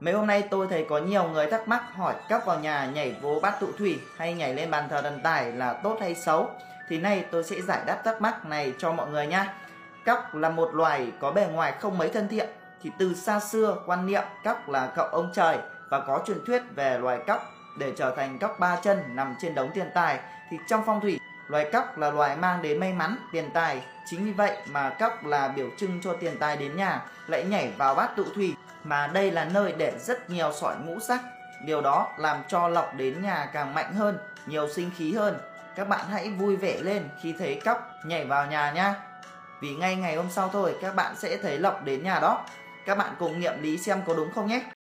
Mấy hôm nay tôi thấy có nhiều người thắc mắc hỏi cóc vào nhà nhảy vô bát tụ thủy hay nhảy lên bàn thờ thần tài là tốt hay xấu. Thì nay tôi sẽ giải đáp thắc mắc này cho mọi người nha. Cóc là một loài có bề ngoài không mấy thân thiện. Thì từ xa xưa, quan niệm cóc là cậu ông trời và có truyền thuyết về loài cóc để trở thành cóc ba chân nằm trên đống tiền tài, thì trong phong thủy, loài cóc là loài mang đến may mắn, tiền tài chính vì vậy mà cóc là biểu trưng cho tiền tài đến nhà, lại nhảy vào bát tụ thủy mà đây là nơi để rất nhiều sỏi ngũ sắc. Điều đó làm cho lọc đến nhà càng mạnh hơn, nhiều sinh khí hơn. Các bạn hãy vui vẻ lên khi thấy cóc nhảy vào nhà nha. Vì ngay ngày hôm sau thôi, các bạn sẽ thấy lọc đến nhà đó. Các bạn cùng nghiệm lý xem có đúng không nhé.